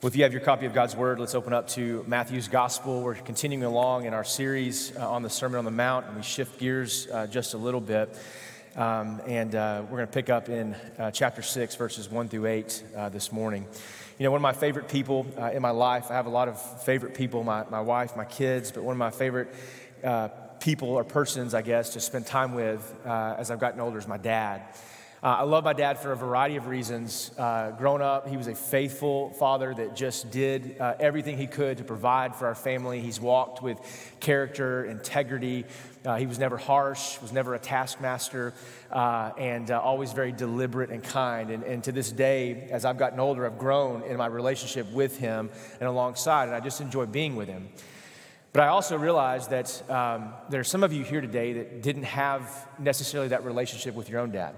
Well, if you have your copy of God's Word, let's open up to Matthew's Gospel. We're continuing along in our series uh, on the Sermon on the Mount, and we shift gears uh, just a little bit. Um, and uh, we're going to pick up in uh, chapter 6, verses 1 through 8 uh, this morning. You know, one of my favorite people uh, in my life, I have a lot of favorite people my, my wife, my kids, but one of my favorite people or persons, I guess, to spend time with as I've gotten older is my dad. Uh, I love my dad for a variety of reasons. Uh, growing up, he was a faithful father that just did uh, everything he could to provide for our family. He's walked with character, integrity. Uh, he was never harsh, was never a taskmaster, uh, and uh, always very deliberate and kind. And, and to this day, as I've gotten older, I've grown in my relationship with him and alongside, and I just enjoy being with him. But I also realize that um, there are some of you here today that didn't have necessarily that relationship with your own dad.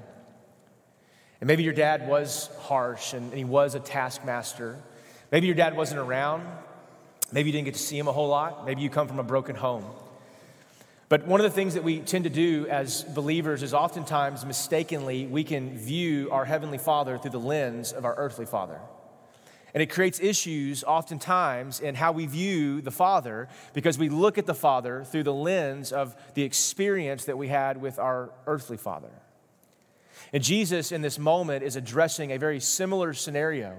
And maybe your dad was harsh and, he was a taskmaster. Maybe your dad wasn't around. Maybe you didn't get to see him a whole lot. Maybe you come from a broken home. But one of the things that we tend to do as believers is oftentimes mistakenly we can view our Heavenly Father through the lens of our earthly Father. And it creates issues oftentimes in how we view the Father because we look at the Father through the lens of the experience that we had with our earthly Father. And Jesus, in this moment, is addressing a very similar scenario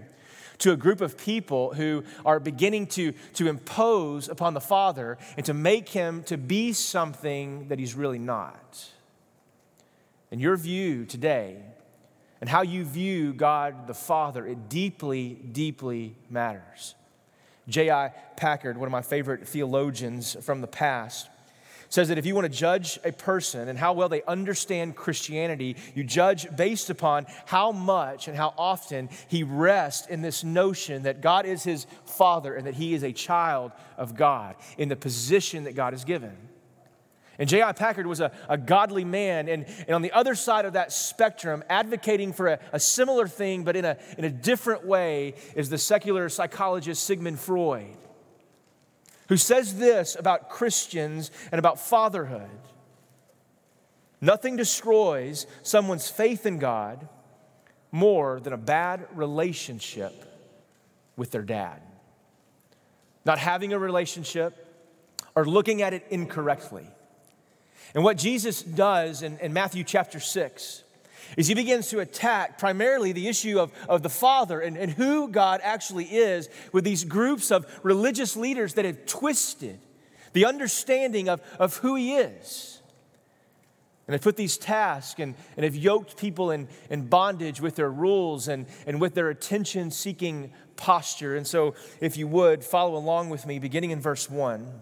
to a group of people who are beginning to, to impose upon the Father and to make him to be something that he's really not. And your view today and how you view God the Father, it deeply, deeply matters. J.I. Packer, one of my favorite theologians from the past, says that if you want to judge a person and how well they understand Christianity, you judge based upon how much and how often he rests in this notion that God is his father and that he is a child of God in the position that God has given. And J.I. Packer was a, a godly man, and, and on the other side of that spectrum, advocating for a, a similar thing but in a, in a different way, is the secular psychologist Sigmund Freud who says this about Christians and about fatherhood Nothing destroys someone's faith in God more than a bad relationship with their dad. Not having a relationship or looking at it incorrectly. And what Jesus does in, in Matthew chapter 6 is he begins to attack primarily the issue of, of the Father and, and who God actually is with these groups of religious leaders that have twisted the understanding of, of who he is. And they put these tasks and, and have yoked people in, in bondage with their rules and, and with their attention seeking posture. And so, if you would, follow along with me, beginning in verse 1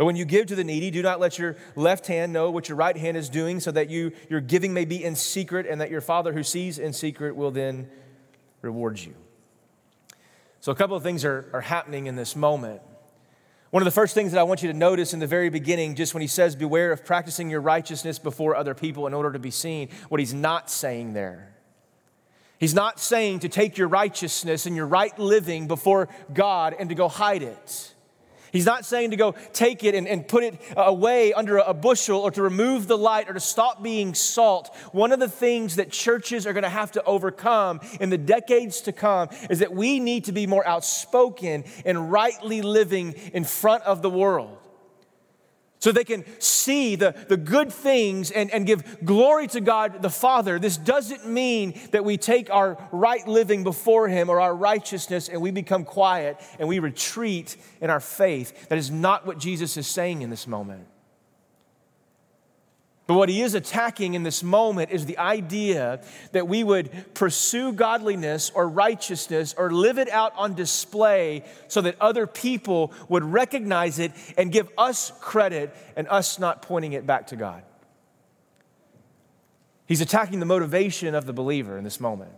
But when you give to the needy, do not let your left hand know what your right hand is doing, so that you, your giving may be in secret, and that your Father who sees in secret will then reward you. So, a couple of things are, are happening in this moment. One of the first things that I want you to notice in the very beginning, just when he says, Beware of practicing your righteousness before other people in order to be seen, what he's not saying there. He's not saying to take your righteousness and your right living before God and to go hide it. He's not saying to go take it and, and put it uh, away under a bushel or to remove the light or to stop being salt. One of the things that churches are going to have to overcome in the decades to come is that we need to be more outspoken and rightly living in front of the world so they can see the, the good things and, and give glory to God the Father. This doesn't mean that we take our right living before Him or our righteousness and we become quiet and we retreat in our faith. That is not what Jesus is saying in this moment. But what he is attacking in this moment is the idea that we would pursue godliness or righteousness or live it out on display so that other people would recognize it and give us credit and us not pointing it back to God. He's attacking the motivation of the believer in this moment.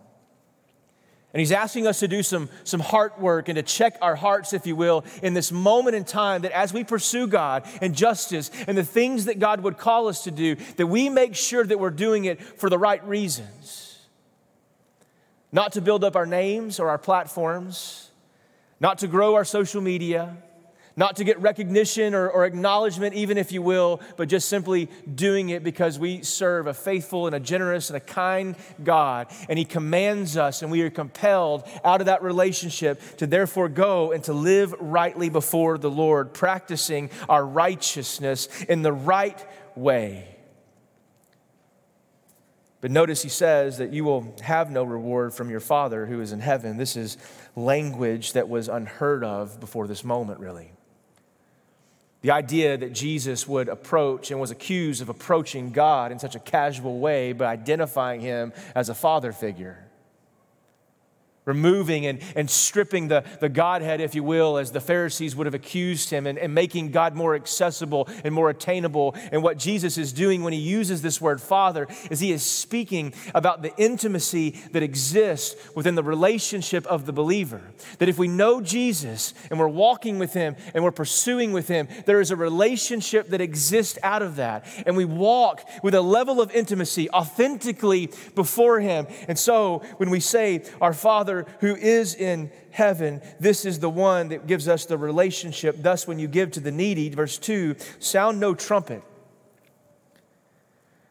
And he's asking us to do some, some heart work and to check our hearts, if you will, in this moment in time that as we pursue God and justice and the things that God would call us to do, that we make sure that we're doing it for the right reasons. Not to build up our names or our platforms, not to grow our social media, not to get recognition or, or, acknowledgement, even if you will, but just simply doing it because we serve a faithful and a generous and a kind God. And He commands us, and we are compelled out of that relationship to therefore go and to live rightly before the Lord, practicing our righteousness in the right way. But notice he says that you will have no reward from your Father who is in heaven. This is language that was unheard of before this moment, really. The idea that Jesus would approach and was accused of approaching God in such a casual way by identifying him as a father figure removing and, and stripping the, the Godhead, if you will, as the Pharisees would have accused him, and, and making God more accessible and more attainable. And what Jesus is doing when he uses this word Father is he is speaking about the intimacy that exists within the relationship of the believer. That if we know Jesus and we're walking with him and we're pursuing with him, there is a relationship that exists out of that. And we walk with a level of intimacy authentically before him. And so when we say, Our Father, Father who is in heaven, this is the one that gives us the relationship. Thus, when you give to the needy, verse 2, sound no trumpet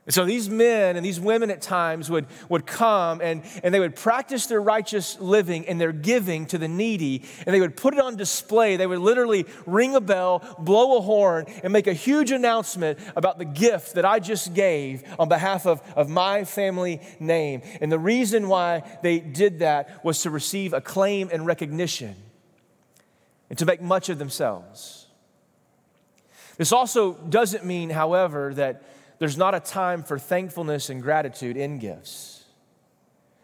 and so these men and these women at times would, would come and, and they would practice their righteous living and their giving to the needy, and they would put it on display. They would literally ring a bell, blow a horn, and make a huge announcement about the gift that I just gave on behalf of, of my family name. And the reason why they did that was to receive acclaim and recognition and to make much of themselves. This also doesn't mean, however, that there's not a time for thankfulness and gratitude in gifts.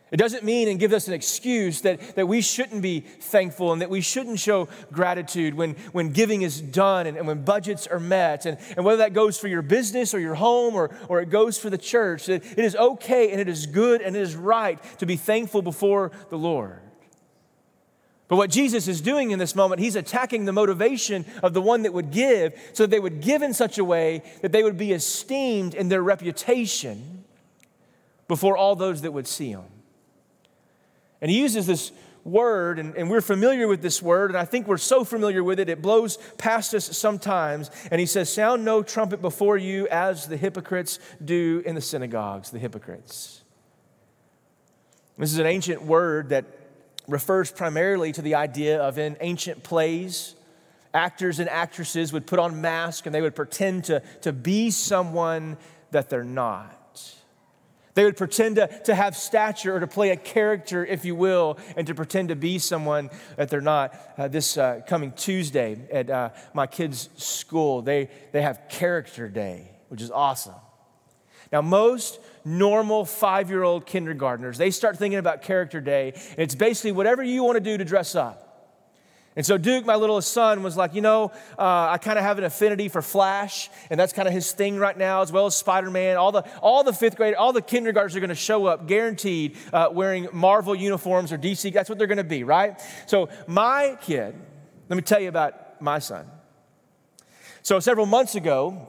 It doesn't mean and give us an excuse that, that we shouldn't be thankful and that we shouldn't show gratitude when, when giving is done and, and when budgets are met. And, and whether that goes for your business or your home or, or it goes for the church, it, it is okay and it is good and it is right to be thankful before the Lord. But what Jesus is doing in this moment, he's attacking the motivation of the one that would give so that they would give in such a way that they would be esteemed in their reputation before all those that would see him. And he uses this word, and, and, we're familiar with this word, and I think we're so familiar with it, it blows past us sometimes. And he says, Sound no trumpet before you as the hypocrites do in the synagogues, the hypocrites. This is an ancient word that refers primarily to the idea of in ancient plays, actors and actresses would put on masks and they would pretend to, to be someone that they're not. They would pretend to, to have stature or to play a character, if you will, and to pretend to be someone that they're not. Uh, this uh, coming Tuesday at uh, my kids' school, they, they have Character Day, which is awesome. Now, most normal five year old kindergartners, they start thinking about Character Day, and it's basically whatever you want to do to dress up. And so Duke, my little son, was like, you know, uh, I kind of have an affinity for Flash, and that's kind of his thing right now, as well as Spider Man. All the all the fifth grade, all the kindergartners are going to show up, guaranteed, uh, wearing Marvel uniforms or DC. That's what they're going to be, right? So my kid, let me tell you about my son. So several months ago,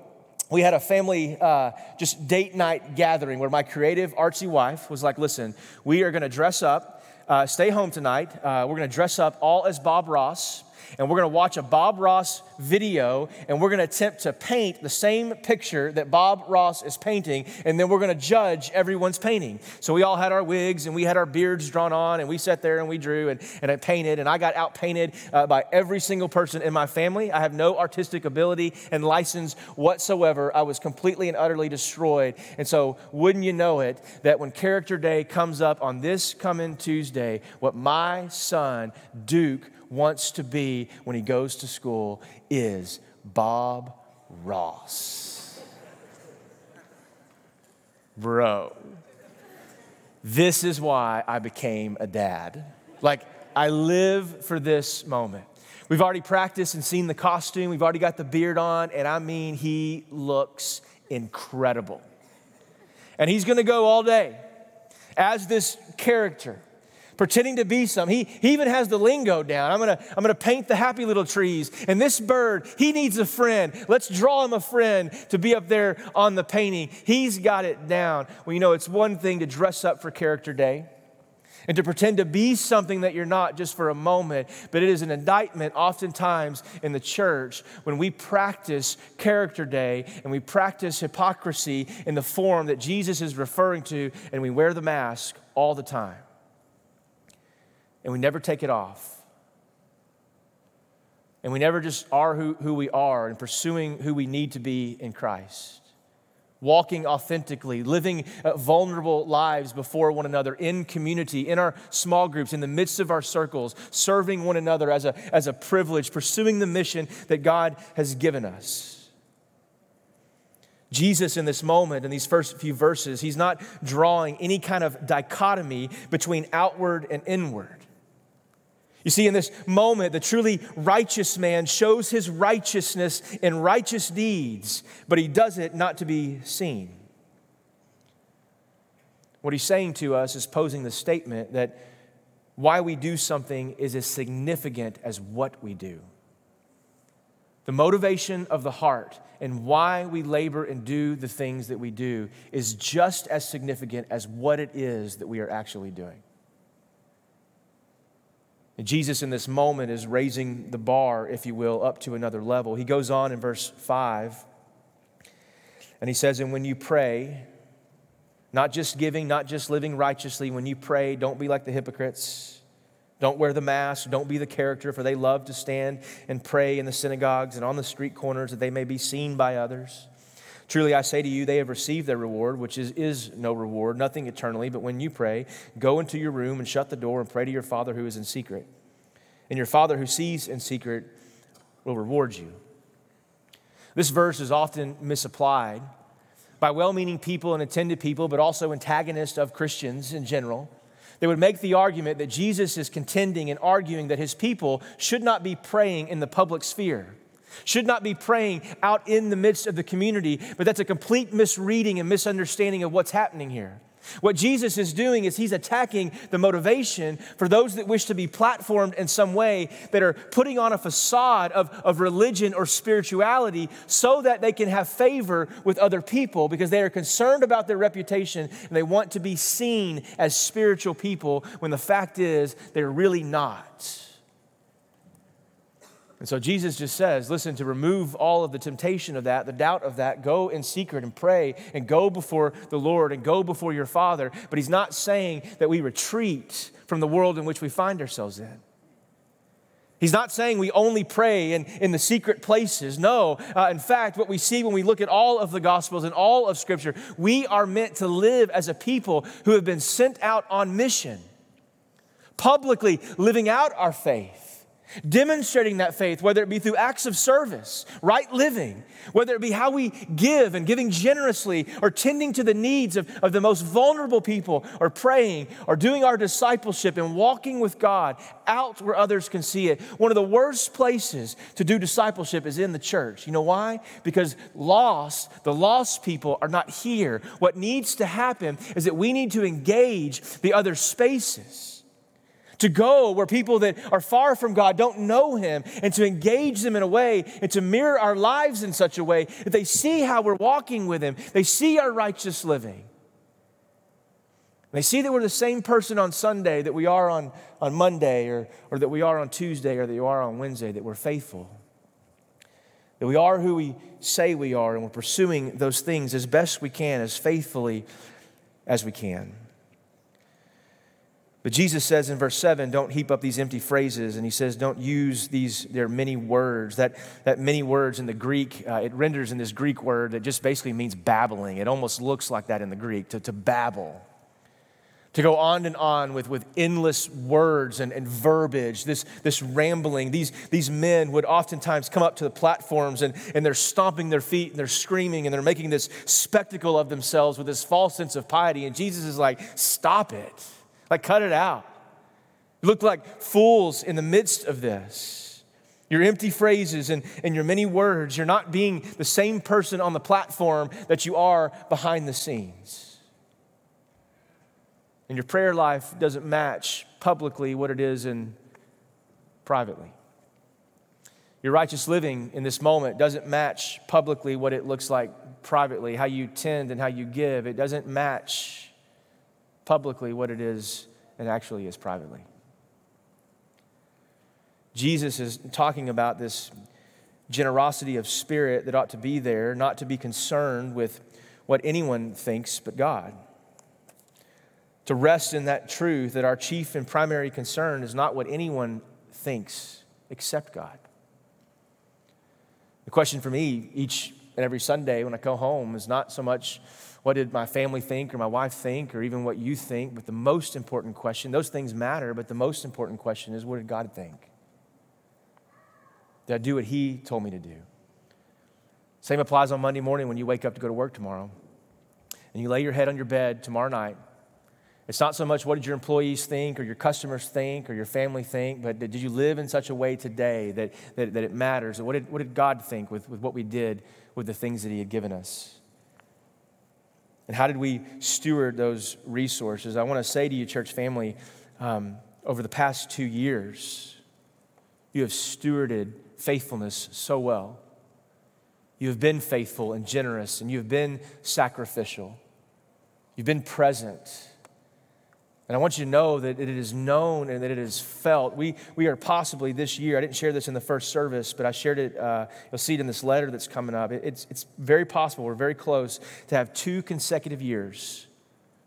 we had a family uh, just date night gathering where my creative artsy wife was like listen we are going to dress up uh, stay home tonight. Uh, we're going to dress up all as bob ross and we're going to watch a Bob Ross video and we're going to attempt to paint the same picture that Bob Ross is painting, and then we're going to judge everyone's painting. So we all had our wigs and we had our beards drawn on, and we sat there and we drew and, and I painted, and I got out painted uh, by every single person in my family. I have no artistic ability and license whatsoever. I was completely and utterly destroyed. And so, wouldn't you know it, that when Character Day comes up on this coming Tuesday, what my son, Duke, wants to be when he goes to school is Bob Ross. Bro, this is why I became a dad. Like, I live for this moment. We've already practiced and seen the costume, we've already got the beard on, and I mean, he looks incredible. And he's gonna go all day as this character pretending to be some. He, he even has the lingo down. I'm gonna, I'm gonna paint the happy little trees. And this bird, he needs a friend. Let's draw him a friend to be up there on the painting. He's got it down. Well, you know, it's one thing to dress up for character day and to pretend to be something that you're not just for a moment, but it is an indictment oftentimes in the church when we practice character day and we practice hypocrisy in the form that Jesus is referring to, and we wear the mask all the time. And we never take it off. And we never just are who, who we are and pursuing who we need to be in Christ walking authentically, living uh, vulnerable lives before one another in community, in our small groups, in the midst of our circles, serving one another as a, as a privilege, pursuing the mission that God has given us. Jesus, in this moment, in these first few verses, he's not drawing any kind of dichotomy between outward and inward. You see, in this moment, the truly righteous man shows his righteousness in righteous deeds, but he does it not to be seen. What he's saying to us is posing the statement that why we do something is as significant as what we do. The motivation of the heart and why we labor and do the things that we do is just as significant as what it is that we are actually doing. Jesus, in this moment, is raising the bar, if you will, up to another level. He goes on in verse 5, and he says, And when you pray, not just giving, not just living righteously, when you pray, don't be like the hypocrites. Don't wear the mask. Don't be the character, for they love to stand and pray in the synagogues and on the street corners that they may be seen by others. Truly, I say to you, they have received their reward, which is, is no reward, nothing eternally. But when you pray, go into your room and shut the door and pray to your Father who is in secret. And your Father who sees in secret will reward you. This verse is often misapplied by well meaning people and intended people, but also antagonists of Christians in general. They would make the argument that Jesus is contending and arguing that his people should not be praying in the public sphere should not be praying out in the midst of the community, but that's a complete misreading and misunderstanding of what's happening here. What Jesus is doing is he's attacking the motivation for those that wish to be platformed in some way, that are putting on a facade of, of religion or spirituality so that they can have favor with other people because they are concerned about their reputation and they want to be seen as spiritual people when the fact is they're really not. And so Jesus just says, listen, to remove all of the temptation of that, the doubt of that, go in secret and pray and go before the Lord and go before your Father. But he's not saying that we retreat from the world in which we find ourselves in. He's not saying we only pray in, in the secret places. No. Uh, in fact, what we see when we look at all of the Gospels and all of Scripture, we are meant to live as a people who have been sent out on mission, publicly living out our faith Demonstrating that faith, whether it be through acts of service, right living, whether it be how we give and giving generously, or tending to the needs of, of the most vulnerable people, or praying, or doing our discipleship and walking with God out where others can see it. One of the worst places to do discipleship is in the church. You know why? Because lost, the lost people are not here. What needs to happen is that we need to engage the other spaces to go where people that are far from God don't know Him, and to engage them in a way and to mirror our lives in such a way that they see how we're walking with Him, they see our righteous living. They see that we're the same person on Sunday that we are on, on Monday, or, or that we are on Tuesday, or that we are on Wednesday, that we're faithful. That we are who we say we are, and we're pursuing those things as best we can, as faithfully as we can. But Jesus says in verse 7, don't heap up these empty phrases. And he says, don't use these, their many words. That, that many words in the Greek, uh, it renders in this Greek word that just basically means babbling. It almost looks like that in the Greek, to, to babble. To go on and on with, with endless words and, and verbiage, this, this rambling. These, these men would oftentimes come up to the platforms and, and they're stomping their feet and they're screaming and they're making this spectacle of themselves with this false sense of piety. And Jesus is like, stop it. Like, cut it out. You look like fools in the midst of this. Your empty phrases and, and your many words, you're not being the same person on the platform that you are behind the scenes. And your prayer life doesn't match publicly what it is in privately. Your righteous living in this moment doesn't match publicly what it looks like privately, how you tend and how you give. It doesn't match publicly what it is and actually is privately. Jesus is talking about this generosity of spirit that ought to be there, not to be concerned with what anyone thinks but God. To rest in that truth that our chief and primary concern is not what anyone thinks except God. The question for me each and every Sunday when I go home is not so much what did my family think or my wife think or even what you think, but the most important question, those things matter, but the most important question is what did God think? Did I do what He told me to do? Same applies on Monday morning when you wake up to go to work tomorrow and you lay your head on your bed tomorrow night it's not so much what did your employees think or your customers think or your family think, but did you live in such a way today that, that, that it matters? What did, what did God think with, with what we did with the things that He had given us? And how did we steward those resources? I want to say to you, church family, um, over the past two years, you have stewarded faithfulness so well. You have been faithful and generous, and you have been sacrificial. You've been present. And I want you to know that it is known and that it is felt. We, we are possibly this year, I didn't share this in the first service, but I shared it, uh, you'll see it in this letter that's coming up. It, it's, it's very possible, we're very close to have two consecutive years,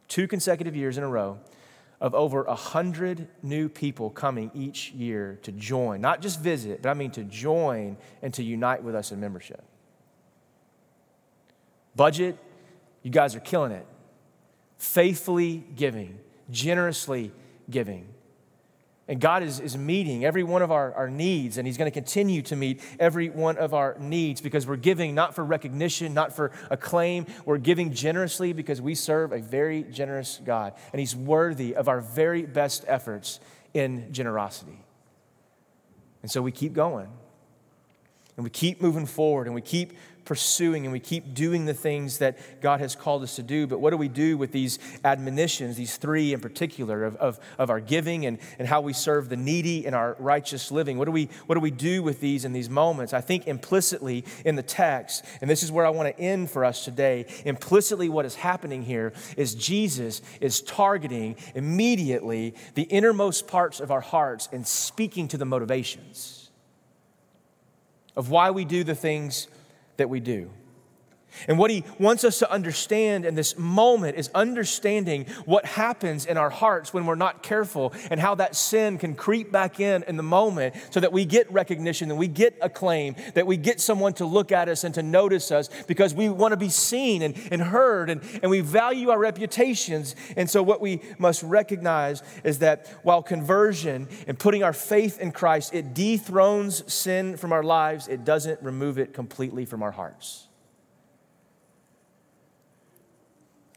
two consecutive years in a row of over 100 new people coming each year to join, not just visit, but I mean to join and to unite with us in membership. Budget, you guys are killing it. Faithfully giving generously giving. And God is, is meeting every one of our, our needs, and He's going to continue to meet every one of our needs because we're giving not for recognition, not for acclaim. We're giving generously because we serve a very generous God, and He's worthy of our very best efforts in generosity. And so we keep going, and we keep moving forward, and we keep pursuing and we keep doing the things that God has called us to do. But what do we do with these admonitions, these three in particular, of, of, of our giving and, and how we serve the needy in our righteous living? What do, we, what do we do with these in these moments? I think implicitly in the text, and this is where I want to end for us today, implicitly what is happening here is Jesus is targeting immediately the innermost parts of our hearts and speaking to the motivations of why we do the things that we do. And what he wants us to understand in this moment is understanding what happens in our hearts when we're not careful and how that sin can creep back in in the moment so that we get recognition and we get acclaim, that we get someone to look at us and to notice us because we want to be seen and, and heard and, and we value our reputations. And so, what we must recognize is that while conversion and putting our faith in Christ, it dethrones sin from our lives, it doesn't remove it completely from our hearts.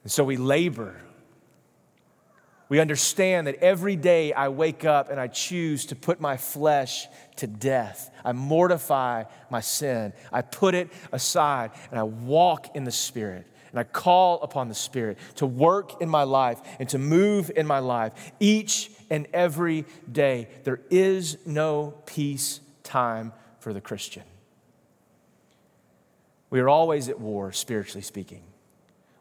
And so we labor. We understand that every day I wake up and I choose to put my flesh to death. I mortify my sin. I put it aside and I walk in the Spirit. And I call upon the Spirit to work in my life and to move in my life each and every day. There is no peace time for the Christian. We are always at war, spiritually speaking.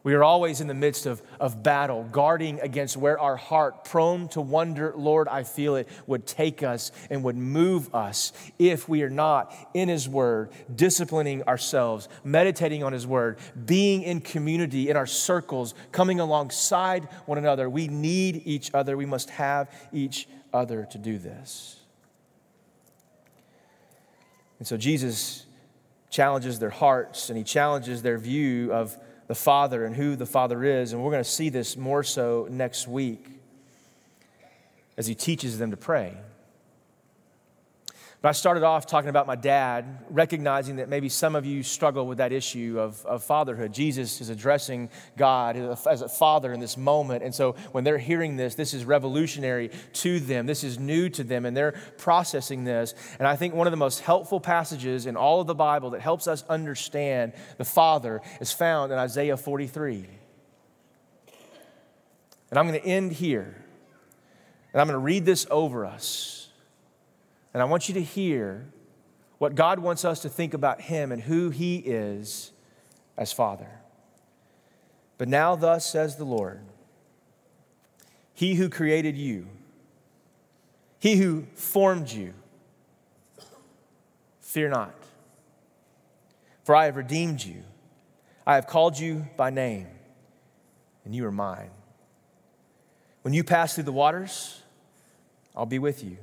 We are always in the midst of, of battle, guarding against where our heart, prone to wonder, Lord, I feel it, would take us and would move us if we are not in His Word, disciplining ourselves, meditating on His Word, being in community, in our circles, coming alongside one another. We need each other. We must have each other to do this. And so Jesus challenges their hearts and He challenges their view of the Father and who the Father is. And we're going to see this more so next week as he teaches them to pray. But I started off talking about my dad, recognizing that maybe some of you struggle with that issue of, of fatherhood. Jesus is addressing God as a father in this moment. And so when they're hearing this, this is revolutionary to them. This is new to them, and they're processing this. And I think one of the most helpful passages in all of the Bible that helps us understand the Father is found in Isaiah 43. And I'm going to end here. And I'm going to read this over us. And I want you to hear what God wants us to think about Him and who He is as Father. But now, thus says the Lord He who created you, He who formed you, fear not, for I have redeemed you. I have called you by name, and you are mine. When you pass through the waters, I'll be with you.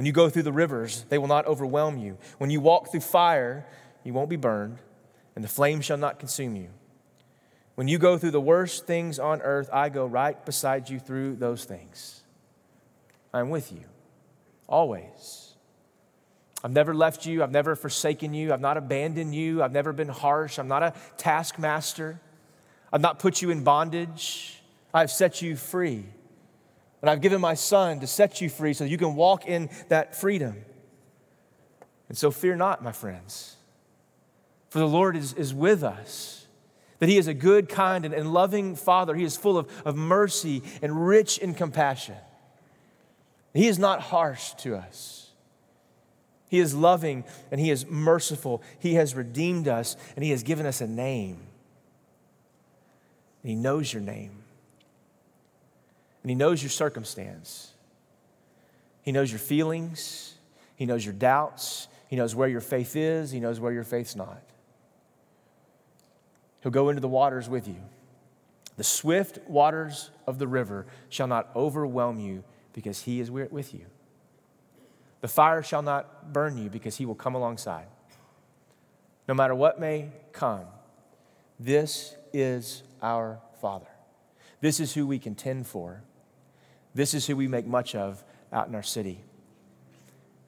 When you go through the rivers, they will not overwhelm you. When you walk through fire, you won't be burned, and the flame shall not consume you. When you go through the worst things on earth, I go right beside you through those things. I'm with you, always. I've never left you. I've never forsaken you. I've not abandoned you. I've never been harsh. I'm not a taskmaster. I've not put you in bondage. I've set you free. And I've given my son to set you free so you can walk in that freedom. And so fear not, my friends, for the Lord is, is with us. That he is a good, kind, and, and loving father. He is full of, of mercy and rich in compassion. He is not harsh to us. He is loving and he is merciful. He has redeemed us and he has given us a name. He knows your name. And He knows your circumstance. He knows your feelings. He knows your doubts. He knows where your faith is. He knows where your faith's not. He'll go into the waters with you. The swift waters of the river shall not overwhelm you because He is with you. The fire shall not burn you because He will come alongside. No matter what may come, this is our Father. This is who we contend for. This is who we make much of out in our city.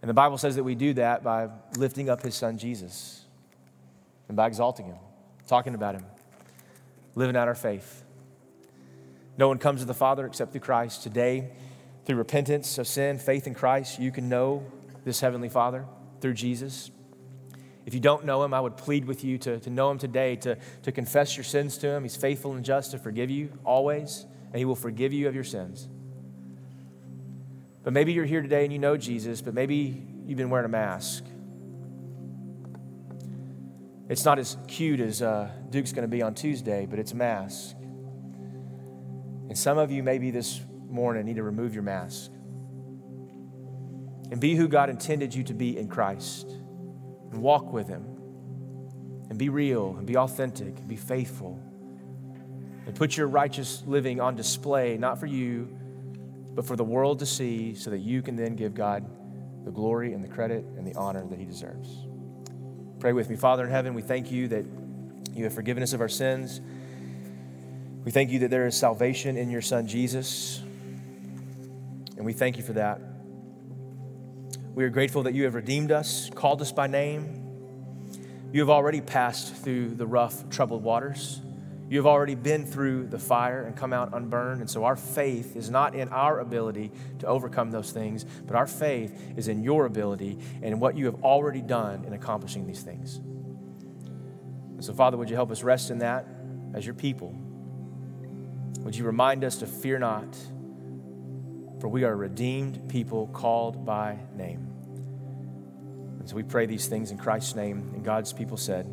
And the Bible says that we do that by lifting up his son Jesus and by exalting him, talking about him, living out our faith. No one comes to the Father except through Christ. Today, through repentance of sin, faith in Christ, you can know this Heavenly Father through Jesus. If you don't know him, I would plead with you to, to know him today, to, to confess your sins to him. He's faithful and just to forgive you always, and he will forgive you of your sins. But maybe you're here today and you know Jesus, but maybe you've been wearing a mask. It's not as cute as uh, Duke's going to be on Tuesday, but it's a mask. And some of you, maybe this morning, need to remove your mask and be who God intended you to be in Christ and walk with Him and be real and be authentic and be faithful and put your righteous living on display, not for you but for the world to see so that you can then give God the glory and the credit and the honor that he deserves. Pray with me. Father in heaven, we thank you that you have forgiven us of our sins. We thank you that there is salvation in your Son, Jesus. And we thank you for that. We are grateful that you have redeemed us, called us by name. You have already passed through the rough, troubled waters. You have already been through the fire and come out unburned. And so our faith is not in our ability to overcome those things, but our faith is in your ability and what you have already done in accomplishing these things. And so, Father, would you help us rest in that as your people? Would you remind us to fear not, for we are redeemed people called by name. And so we pray these things in Christ's name, and God's people said,